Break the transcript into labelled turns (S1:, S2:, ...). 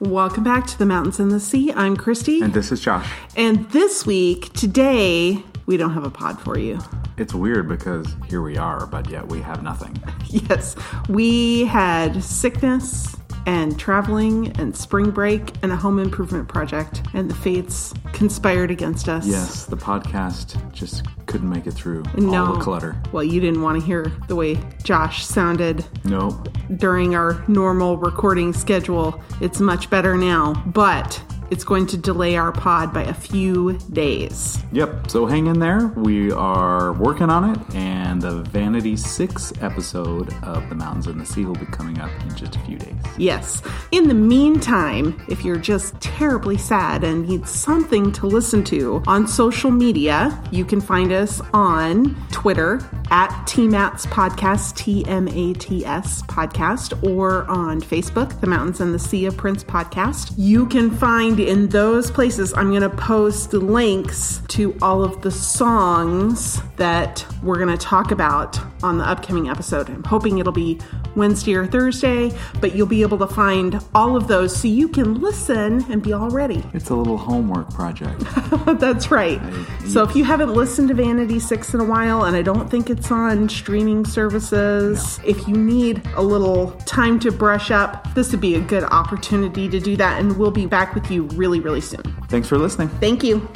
S1: Welcome back to the Mountains and the Sea. I'm Christy.
S2: And this is Josh.
S1: And this week, today, we don't have a pod for you.
S2: It's weird because here we are, but yet we have nothing.
S1: Yes, we had sickness and traveling and spring break and a home improvement project, and the fates conspired against us.
S2: Yes, the podcast just couldn't make it through
S1: No.
S2: all the clutter.
S1: Well, you didn't want to hear the way Josh sounded
S2: No,
S1: during our normal recording schedule. It's much better now, but it's going to delay our pod by a few days.
S2: Yep. So hang in there. We are working on it, and the Vanity 6 episode of The Mountains and the Sea will be coming up in just a few days.
S1: Yes. In the meantime, if you're just terribly sad and need something to listen to on social media, you can find us on Twitter at TMATS Podcast, T M A T S Podcast, or on Facebook, the Mountains and the Sea of Prince Podcast. You can find in those places, I'm going to post links to all of the songs that we're going to talk about on the upcoming episode. I'm hoping it'll be Wednesday or Thursday, but you'll be able to find all of those so you can listen and be all ready.
S2: It's a little homework project.
S1: That's right. So if you haven't listened to Vanity 6 in a while, and I don't think it's on streaming services, if you need a little time to brush up, this would be a good opportunity to do that. And we'll be back with you really, really soon.
S2: Thanks for listening.
S1: Thank you.